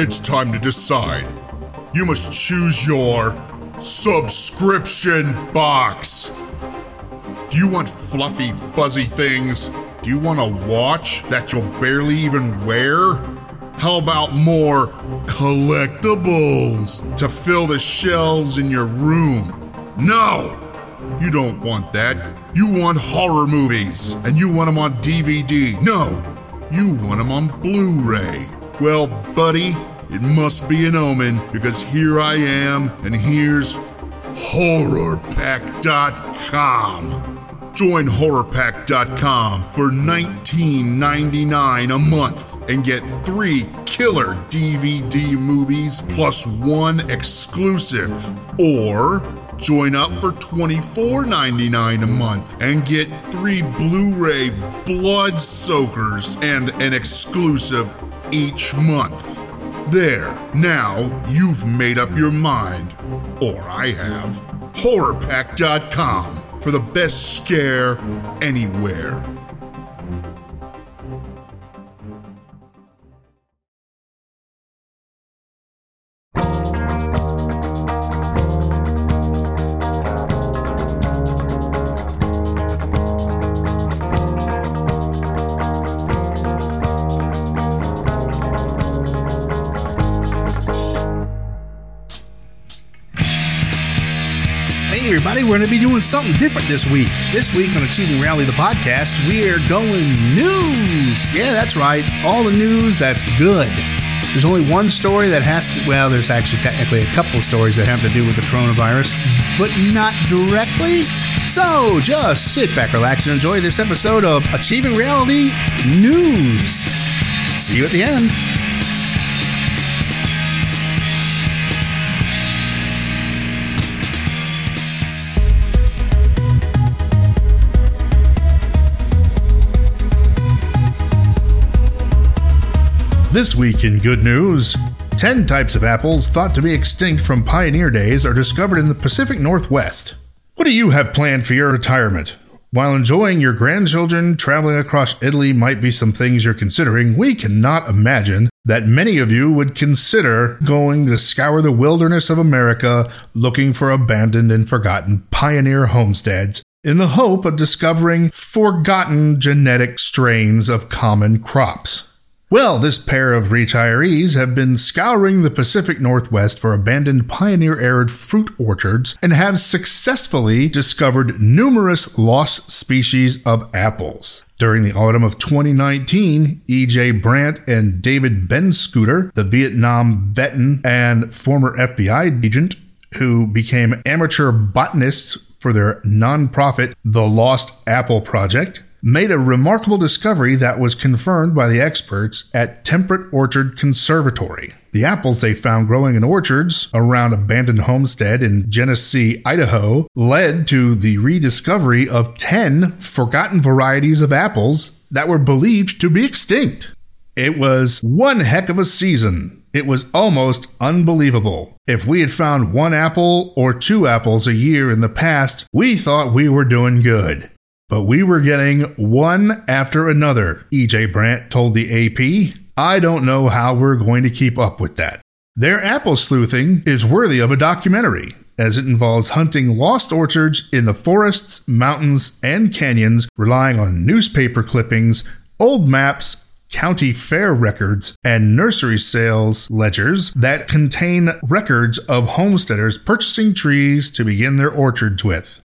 it's time to decide. You must choose your subscription box. Do you want fluffy, fuzzy things? Do you want a watch that you'll barely even wear? How about more collectibles to fill the shelves in your room? No! You don't want that. You want horror movies, and you want them on DVD. No! You want them on Blu ray. Well, buddy, it must be an omen because here I am, and here's HorrorPack.com. Join HorrorPack.com for $19.99 a month and get three killer DVD movies plus one exclusive. Or join up for $24.99 a month and get three Blu ray blood soakers and an exclusive each month. There, now you've made up your mind. Or I have. HorrorPack.com for the best scare anywhere. Hey, everybody, we're going to be doing something different this week. This week on Achieving Reality, the podcast, we're going news. Yeah, that's right. All the news that's good. There's only one story that has to, well, there's actually technically a couple of stories that have to do with the coronavirus, but not directly. So just sit back, relax, and enjoy this episode of Achieving Reality News. See you at the end. This week in good news 10 types of apples thought to be extinct from pioneer days are discovered in the Pacific Northwest. What do you have planned for your retirement? While enjoying your grandchildren, traveling across Italy might be some things you're considering, we cannot imagine that many of you would consider going to scour the wilderness of America looking for abandoned and forgotten pioneer homesteads in the hope of discovering forgotten genetic strains of common crops. Well, this pair of retirees have been scouring the Pacific Northwest for abandoned pioneer arid fruit orchards and have successfully discovered numerous lost species of apples. During the autumn of 2019, E.J. Brandt and David Benscoter, the Vietnam veteran and former FBI agent who became amateur botanists for their nonprofit The Lost Apple Project, made a remarkable discovery that was confirmed by the experts at Temperate Orchard Conservatory. The apples they found growing in orchards around abandoned homestead in Genesee, Idaho, led to the rediscovery of 10 forgotten varieties of apples that were believed to be extinct. It was one heck of a season. It was almost unbelievable. If we had found one apple or two apples a year in the past, we thought we were doing good. But we were getting one after another, EJ Brandt told the AP. I don't know how we're going to keep up with that. Their apple sleuthing is worthy of a documentary, as it involves hunting lost orchards in the forests, mountains, and canyons, relying on newspaper clippings, old maps, county fair records, and nursery sales ledgers that contain records of homesteaders purchasing trees to begin their orchards with.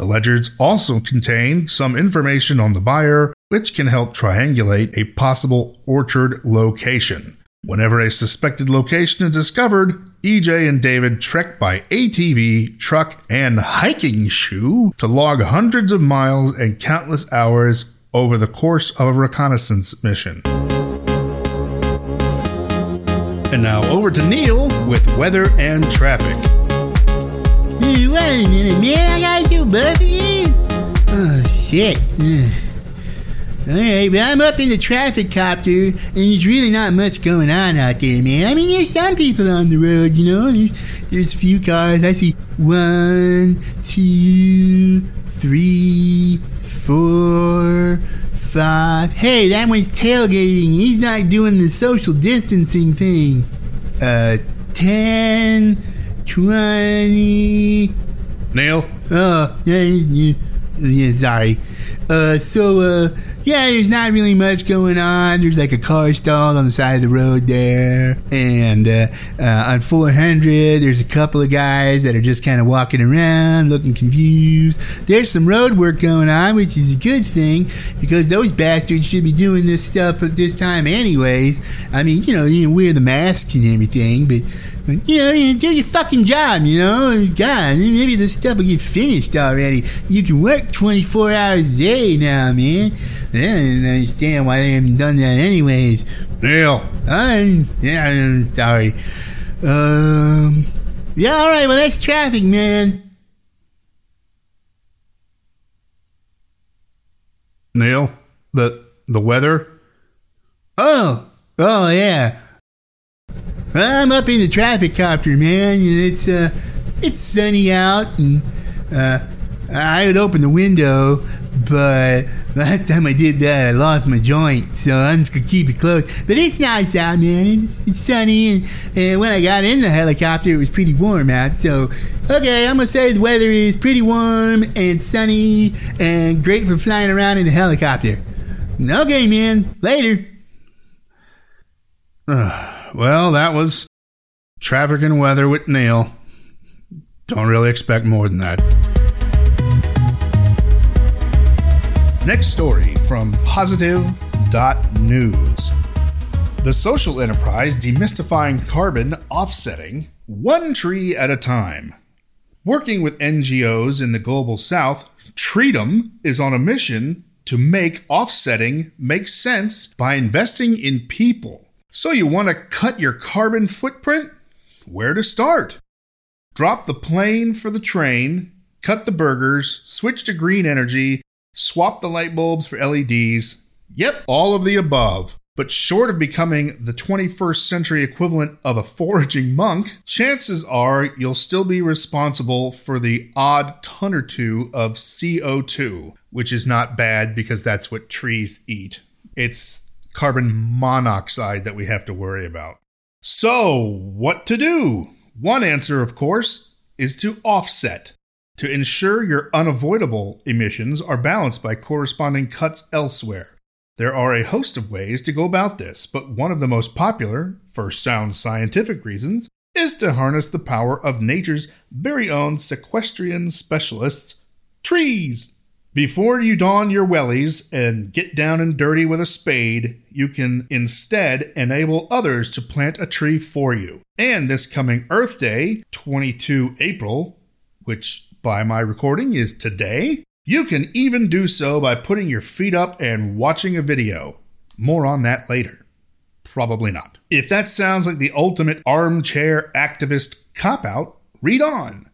The ledgers also contain some information on the buyer, which can help triangulate a possible orchard location. Whenever a suspected location is discovered, EJ and David trek by ATV, truck, and hiking shoe to log hundreds of miles and countless hours over the course of a reconnaissance mission. And now over to Neil with weather and traffic. Hey, wait a minute, man. I gotta do both again. Oh, shit. Alright, well, I'm up in the traffic copter, and there's really not much going on out there, man. I mean, there's some people on the road, you know. There's, there's a few cars. I see one, two, three, four, five. Hey, that one's tailgating. He's not doing the social distancing thing. uh, 10, 20. Neil, Oh, yeah, yeah, yeah sorry. Uh, so, uh, yeah, there's not really much going on. There's like a car stalled on the side of the road there. And uh, uh, on 400, there's a couple of guys that are just kind of walking around looking confused. There's some road work going on, which is a good thing because those bastards should be doing this stuff at this time, anyways. I mean, you know, you can wear the masks and everything, but. But, you know, you do your fucking job, you know? God, maybe this stuff will get finished already. You can work 24 hours a day now, man. I don't understand why they haven't done that anyways. Neil, I, yeah, I'm sorry. Um, yeah, all right, well, that's traffic, man. Neil, the the weather. Oh, oh, yeah. I'm up in the traffic copter, man. It's uh, it's sunny out, and uh, I would open the window, but last time I did that, I lost my joint, so I'm just gonna keep it closed. But it's nice out, man. It's, it's sunny, and, and when I got in the helicopter, it was pretty warm out. So, okay, I'm gonna say the weather is pretty warm and sunny and great for flying around in a helicopter. Okay, man. Later. Well, that was traffic and weather with Neil. Don't really expect more than that. Next story from Positive.News. The social enterprise demystifying carbon offsetting one tree at a time. Working with NGOs in the global south, Treedom is on a mission to make offsetting make sense by investing in people. So, you want to cut your carbon footprint? Where to start? Drop the plane for the train, cut the burgers, switch to green energy, swap the light bulbs for LEDs. Yep, all of the above. But short of becoming the 21st century equivalent of a foraging monk, chances are you'll still be responsible for the odd ton or two of CO2, which is not bad because that's what trees eat. It's carbon monoxide that we have to worry about. So, what to do? One answer, of course, is to offset. To ensure your unavoidable emissions are balanced by corresponding cuts elsewhere. There are a host of ways to go about this, but one of the most popular, for sound scientific reasons, is to harness the power of nature's very own sequestrian specialists, trees. Before you don your wellies and get down and dirty with a spade, you can instead enable others to plant a tree for you. And this coming Earth Day, 22 April, which by my recording is today, you can even do so by putting your feet up and watching a video. More on that later. Probably not. If that sounds like the ultimate armchair activist cop out, read on.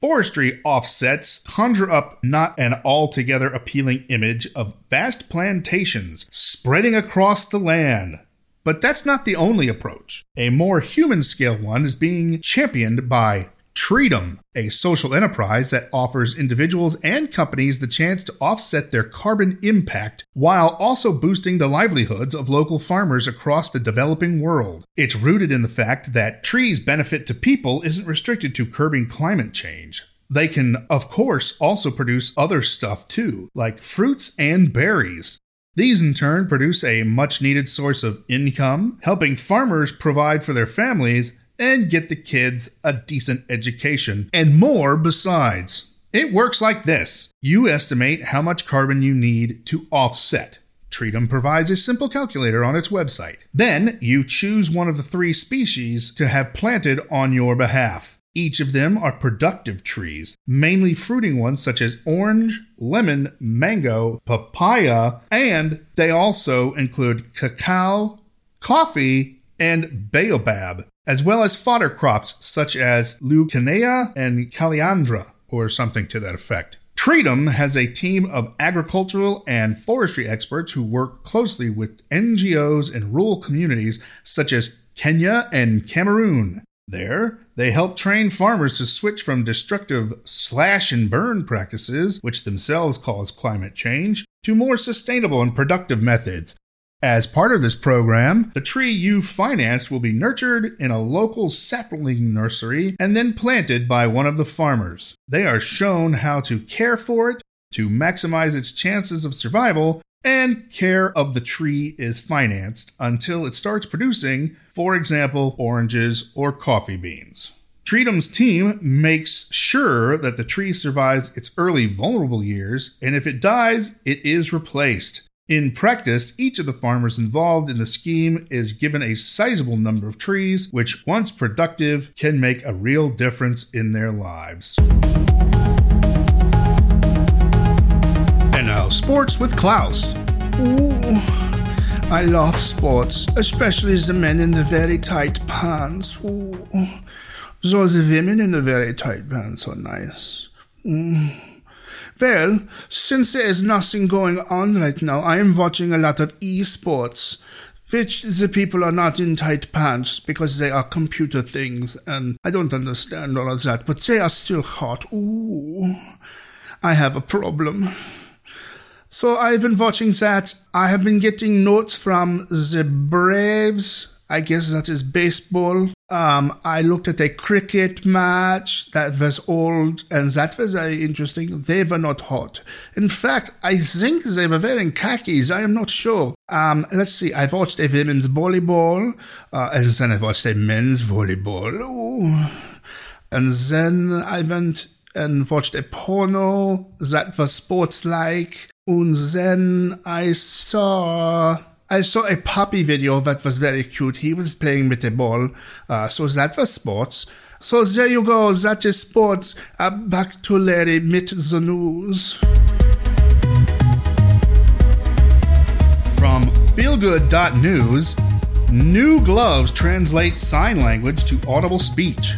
Forestry offsets conjure up not an altogether appealing image of vast plantations spreading across the land. But that's not the only approach. A more human scale one is being championed by Treedom, a social enterprise that offers individuals and companies the chance to offset their carbon impact while also boosting the livelihoods of local farmers across the developing world. It's rooted in the fact that trees' benefit to people isn't restricted to curbing climate change. They can, of course, also produce other stuff too, like fruits and berries. These in turn produce a much needed source of income, helping farmers provide for their families and get the kids a decent education, and more besides. It works like this you estimate how much carbon you need to offset. Treedom provides a simple calculator on its website. Then you choose one of the three species to have planted on your behalf. Each of them are productive trees, mainly fruiting ones such as orange, lemon, mango, papaya, and they also include cacao, coffee, and baobab, as well as fodder crops such as leucaena and calliandra, or something to that effect. Treedom has a team of agricultural and forestry experts who work closely with NGOs in rural communities such as Kenya and Cameroon. There, they help train farmers to switch from destructive slash and burn practices, which themselves cause climate change, to more sustainable and productive methods. As part of this program, the tree you financed will be nurtured in a local sapling nursery and then planted by one of the farmers. They are shown how to care for it to maximize its chances of survival, and care of the tree is financed until it starts producing, for example, oranges or coffee beans. Treedom's team makes sure that the tree survives its early vulnerable years, and if it dies, it is replaced. In practice, each of the farmers involved in the scheme is given a sizable number of trees, which, once productive, can make a real difference in their lives. And now, sports with Klaus. Ooh, I love sports, especially the men in the very tight pants. Ooh. So the women in the very tight pants are nice. Mm. Well, since there is nothing going on right now, I am watching a lot of esports, which the people are not in tight pants because they are computer things, and I don't understand all of that, but they are still hot. Ooh, I have a problem. So I've been watching that. I have been getting notes from the Braves I guess that is baseball. Um, I looked at a cricket match that was old, and that was very interesting. They were not hot. In fact, I think they were wearing khakis. I am not sure. Um, let's see. I watched a women's volleyball, uh, and then I watched a men's volleyball. Ooh. And then I went and watched a porno that was sports like. And then I saw I saw a puppy video that was very cute. He was playing with a ball. Uh, so that was sports. So there you go. That is sports. Uh, back to Larry with the news. From feelgood.news, new gloves translate sign language to audible speech.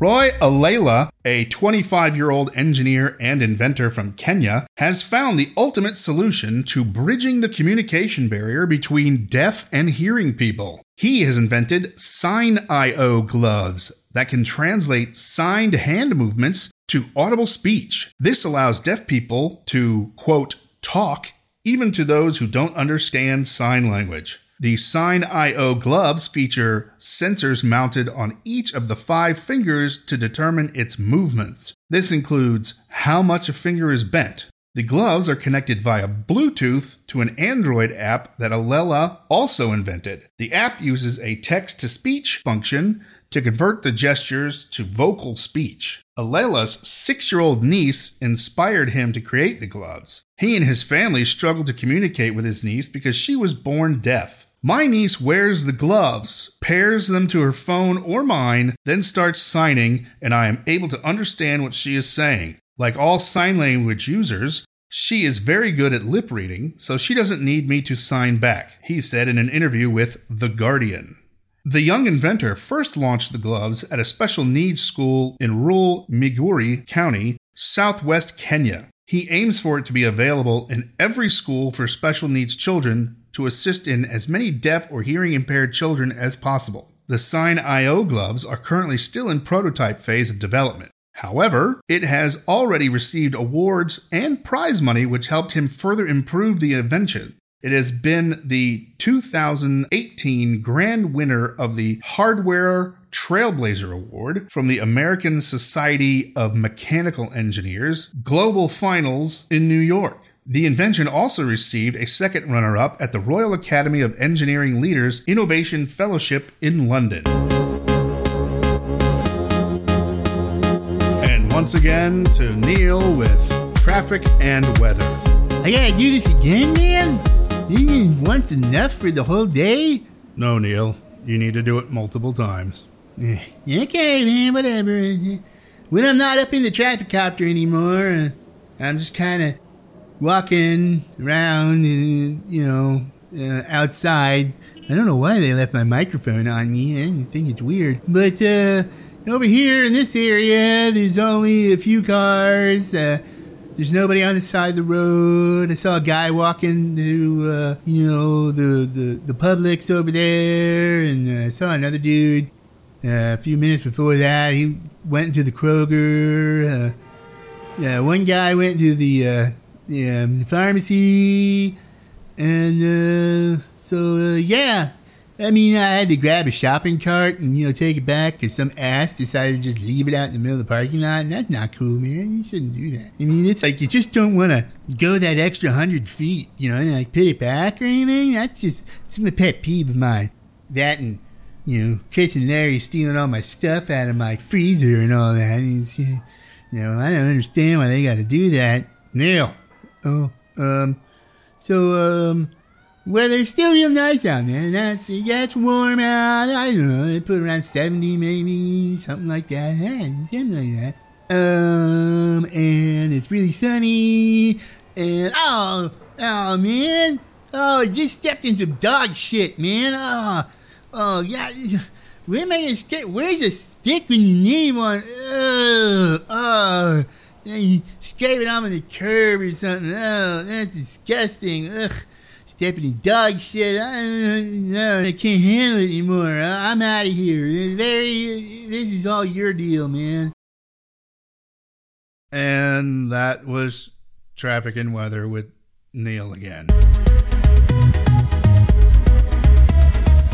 Roy Alela, a 25 year old engineer and inventor from Kenya, has found the ultimate solution to bridging the communication barrier between deaf and hearing people. He has invented Sign.io gloves that can translate signed hand movements to audible speech. This allows deaf people to, quote, talk even to those who don't understand sign language. The Sign IO gloves feature sensors mounted on each of the five fingers to determine its movements. This includes how much a finger is bent. The gloves are connected via Bluetooth to an Android app that Alela also invented. The app uses a text to speech function to convert the gestures to vocal speech. Alela's six year old niece inspired him to create the gloves. He and his family struggled to communicate with his niece because she was born deaf. My niece wears the gloves, pairs them to her phone or mine, then starts signing, and I am able to understand what she is saying. Like all sign language users, she is very good at lip reading, so she doesn't need me to sign back, he said in an interview with The Guardian. The young inventor first launched the gloves at a special needs school in rural Migori County, southwest Kenya. He aims for it to be available in every school for special needs children to assist in as many deaf or hearing impaired children as possible. The Sign IO gloves are currently still in prototype phase of development. However, it has already received awards and prize money which helped him further improve the invention. It has been the 2018 grand winner of the Hardware Trailblazer Award from the American Society of Mechanical Engineers Global Finals in New York. The invention also received a second runner up at the Royal Academy of Engineering Leaders Innovation Fellowship in London. And once again to Neil with traffic and weather. I gotta do this again, man? You mean once enough for the whole day? No, Neil. You need to do it multiple times. Okay, man, whatever. When I'm not up in the traffic copter anymore, uh, I'm just kind of walking around, uh, you know, uh, outside. I don't know why they left my microphone on me. I think it's weird. But uh, over here in this area, there's only a few cars. Uh, there's nobody on the side of the road. I saw a guy walking to, uh, you know, the, the, the Publix over there, and uh, I saw another dude uh, a few minutes before that. He went into the Kroger. yeah, one guy went to the yeah, the pharmacy, and uh, So, uh, yeah. I mean, I had to grab a shopping cart and, you know, take it back because some ass decided to just leave it out in the middle of the parking lot. And that's not cool, man. You shouldn't do that. I mean, it's like you just don't want to go that extra hundred feet, you know, and like put it back or anything. That's just, it's a pet peeve of mine. That and, you know, Chris and Larry stealing all my stuff out of my freezer and all that. And you know, I don't understand why they got to do that. Neil. Oh, um, so, um, weather's still real nice down there. That's, it gets warm out. I don't know. They put around 70 maybe, something like that. Yeah, something like that. Um, and it's really sunny. And, oh, oh, man. Oh, I just stepped in some dog shit, man. Oh, oh, yeah. Where am I gonna get? Where's a stick when you need one? Ugh, oh, you scrape it on the curb or something. Oh, that's disgusting. Ugh, stepping in dog shit. I, no, I can't handle it anymore. I'm out of here. This is all your deal, man. And that was traffic and weather with Neil again.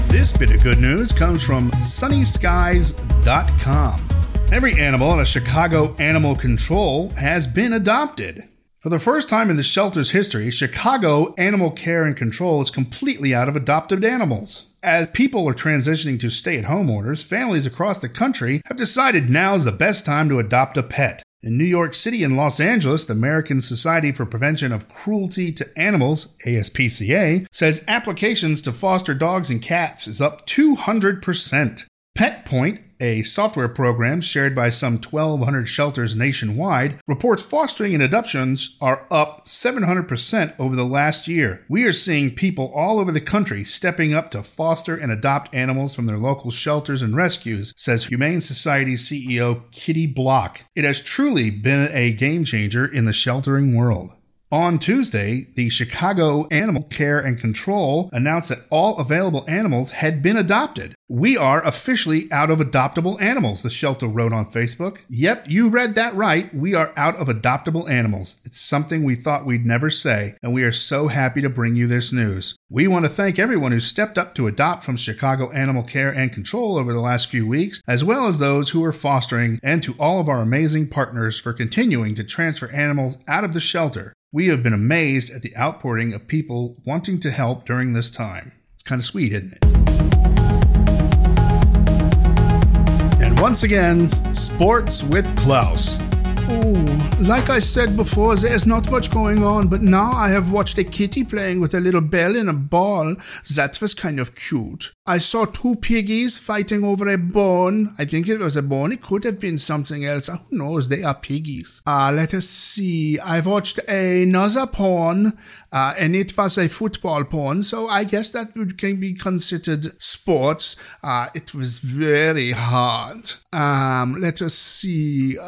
This bit of good news comes from sunnyskies.com. Every animal at a Chicago animal control has been adopted. For the first time in the shelter's history, Chicago Animal Care and Control is completely out of adopted animals. As people are transitioning to stay at home orders, families across the country have decided now is the best time to adopt a pet. In New York City and Los Angeles, the American Society for Prevention of Cruelty to Animals, ASPCA, says applications to foster dogs and cats is up 200%. PetPoint, a software program shared by some 1,200 shelters nationwide, reports fostering and adoptions are up 700% over the last year. We are seeing people all over the country stepping up to foster and adopt animals from their local shelters and rescues, says Humane Society CEO Kitty Block. It has truly been a game changer in the sheltering world. On Tuesday, the Chicago Animal Care and Control announced that all available animals had been adopted. We are officially out of adoptable animals, the shelter wrote on Facebook. Yep, you read that right. We are out of adoptable animals. It's something we thought we'd never say, and we are so happy to bring you this news. We want to thank everyone who stepped up to adopt from Chicago Animal Care and Control over the last few weeks, as well as those who are fostering, and to all of our amazing partners for continuing to transfer animals out of the shelter. We have been amazed at the outpouring of people wanting to help during this time. It's kind of sweet, isn't it? Once again, sports with Klaus. Like I said before, there's not much going on, but now I have watched a kitty playing with a little bell and a ball. That was kind of cute. I saw two piggies fighting over a bone. I think it was a bone. It could have been something else. Who knows? They are piggies. Uh, let us see. I've watched another porn, uh, and it was a football porn, so I guess that can be considered sports. Uh, it was very hard. Um, let us see.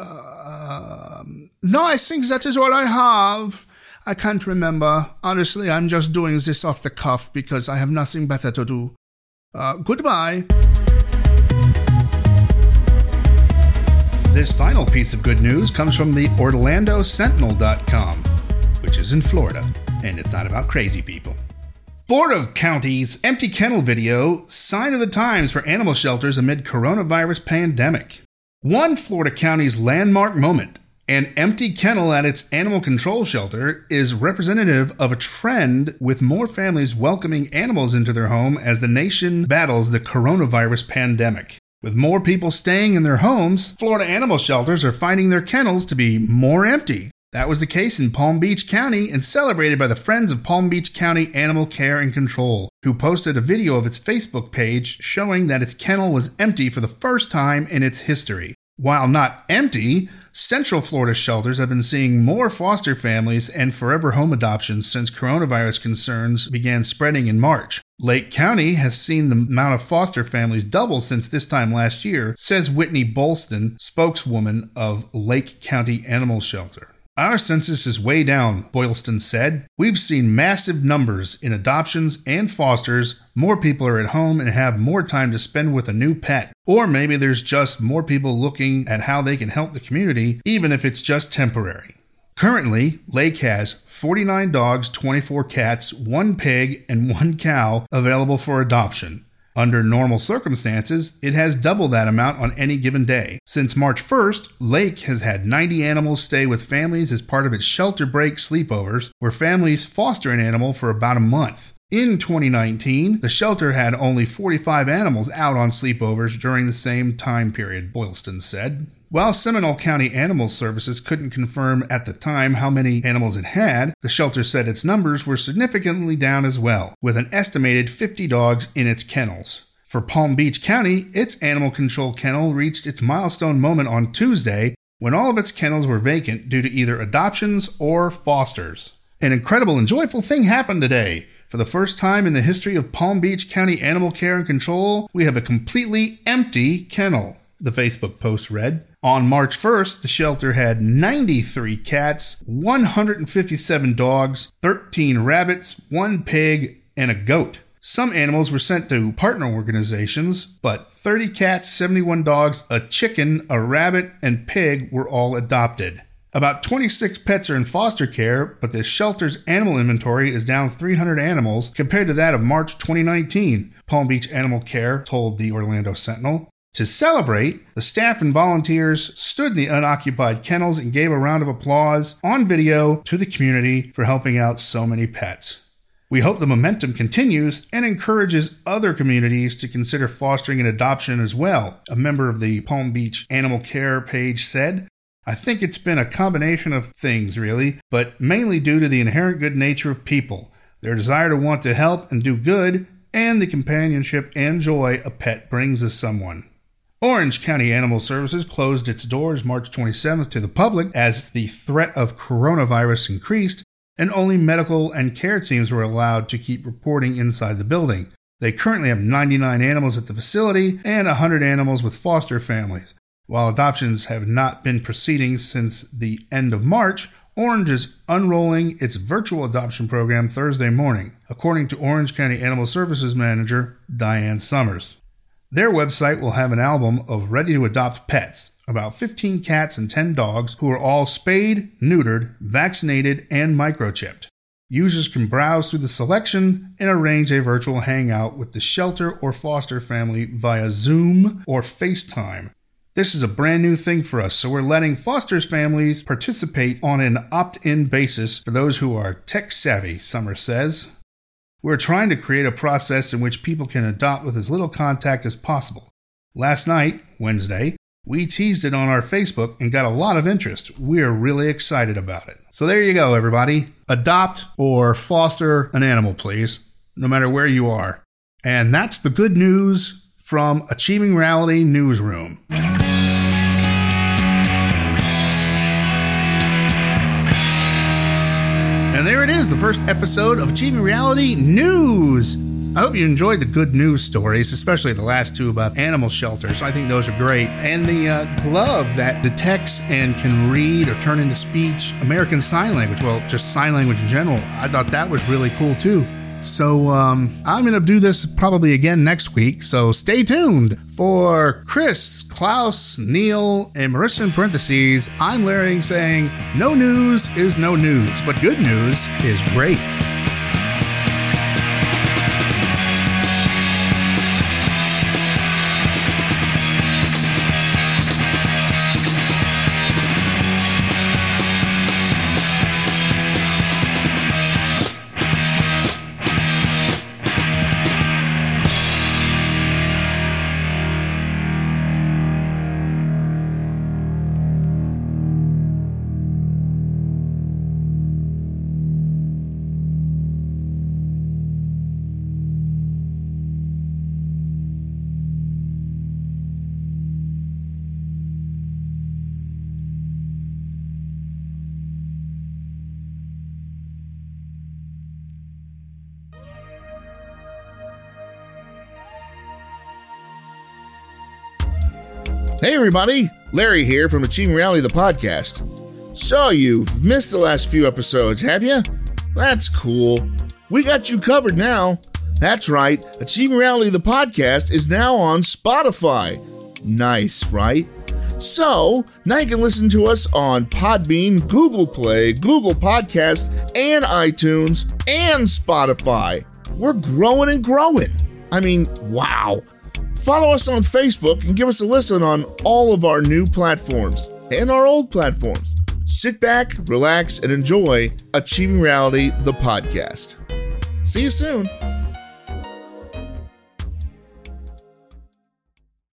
Um, no, I think that is all I have. I can't remember. Honestly, I'm just doing this off the cuff because I have nothing better to do. Uh, goodbye. This final piece of good news comes from the OrlandoSentinel.com, which is in Florida, and it's not about crazy people. Florida County's empty kennel video, sign of the times for animal shelters amid coronavirus pandemic. One Florida County's landmark moment, an empty kennel at its animal control shelter, is representative of a trend with more families welcoming animals into their home as the nation battles the coronavirus pandemic. With more people staying in their homes, Florida animal shelters are finding their kennels to be more empty. That was the case in Palm Beach County and celebrated by the Friends of Palm Beach County Animal Care and Control, who posted a video of its Facebook page showing that its kennel was empty for the first time in its history. While not empty, Central Florida shelters have been seeing more foster families and forever home adoptions since coronavirus concerns began spreading in March. Lake County has seen the amount of foster families double since this time last year, says Whitney Boylston, spokeswoman of Lake County Animal Shelter. Our census is way down, Boylston said. We've seen massive numbers in adoptions and fosters. More people are at home and have more time to spend with a new pet. Or maybe there's just more people looking at how they can help the community, even if it's just temporary. Currently, Lake has 49 dogs, 24 cats, 1 pig, and 1 cow available for adoption. Under normal circumstances, it has double that amount on any given day. Since March 1st, Lake has had 90 animals stay with families as part of its shelter break sleepovers, where families foster an animal for about a month. In 2019, the shelter had only 45 animals out on sleepovers during the same time period, Boylston said. While Seminole County Animal Services couldn't confirm at the time how many animals it had, the shelter said its numbers were significantly down as well, with an estimated 50 dogs in its kennels. For Palm Beach County, its animal control kennel reached its milestone moment on Tuesday when all of its kennels were vacant due to either adoptions or fosters. An incredible and joyful thing happened today. For the first time in the history of Palm Beach County Animal Care and Control, we have a completely empty kennel, the Facebook post read. On March 1st, the shelter had 93 cats, 157 dogs, 13 rabbits, 1 pig, and a goat. Some animals were sent to partner organizations, but 30 cats, 71 dogs, a chicken, a rabbit, and pig were all adopted. About 26 pets are in foster care, but the shelter's animal inventory is down 300 animals compared to that of March 2019, Palm Beach Animal Care told the Orlando Sentinel. To celebrate, the staff and volunteers stood in the unoccupied kennels and gave a round of applause on video to the community for helping out so many pets. We hope the momentum continues and encourages other communities to consider fostering an adoption as well, a member of the Palm Beach Animal Care page said. I think it's been a combination of things, really, but mainly due to the inherent good nature of people, their desire to want to help and do good, and the companionship and joy a pet brings as someone. Orange County Animal Services closed its doors March 27th to the public as the threat of coronavirus increased, and only medical and care teams were allowed to keep reporting inside the building. They currently have 99 animals at the facility and 100 animals with foster families. While adoptions have not been proceeding since the end of March, Orange is unrolling its virtual adoption program Thursday morning, according to Orange County Animal Services Manager Diane Summers. Their website will have an album of ready to adopt pets, about 15 cats and 10 dogs who are all spayed, neutered, vaccinated, and microchipped. Users can browse through the selection and arrange a virtual hangout with the shelter or foster family via Zoom or FaceTime. This is a brand new thing for us, so we're letting foster's families participate on an opt in basis for those who are tech savvy, Summer says. We're trying to create a process in which people can adopt with as little contact as possible. Last night, Wednesday, we teased it on our Facebook and got a lot of interest. We're really excited about it. So there you go, everybody. Adopt or foster an animal, please, no matter where you are. And that's the good news from Achieving Reality Newsroom. And there it is, the first episode of Achieving Reality News. I hope you enjoyed the good news stories, especially the last two about animal shelters. I think those are great. And the uh, glove that detects and can read or turn into speech American Sign Language, well, just sign language in general, I thought that was really cool too. So um, I'm going to do this probably again next week. So stay tuned for Chris, Klaus, Neil, and Marissa in parentheses. I'm Larry saying no news is no news, but good news is great. Hey, everybody. Larry here from Achieving Reality, the podcast. So, you've missed the last few episodes, have you? That's cool. We got you covered now. That's right. Achieving Reality, the podcast is now on Spotify. Nice, right? So now you can listen to us on Podbean, Google Play, Google Podcast, and iTunes, and Spotify. We're growing and growing. I mean, wow. Follow us on Facebook and give us a listen on all of our new platforms and our old platforms. Sit back, relax, and enjoy Achieving Reality, the podcast. See you soon.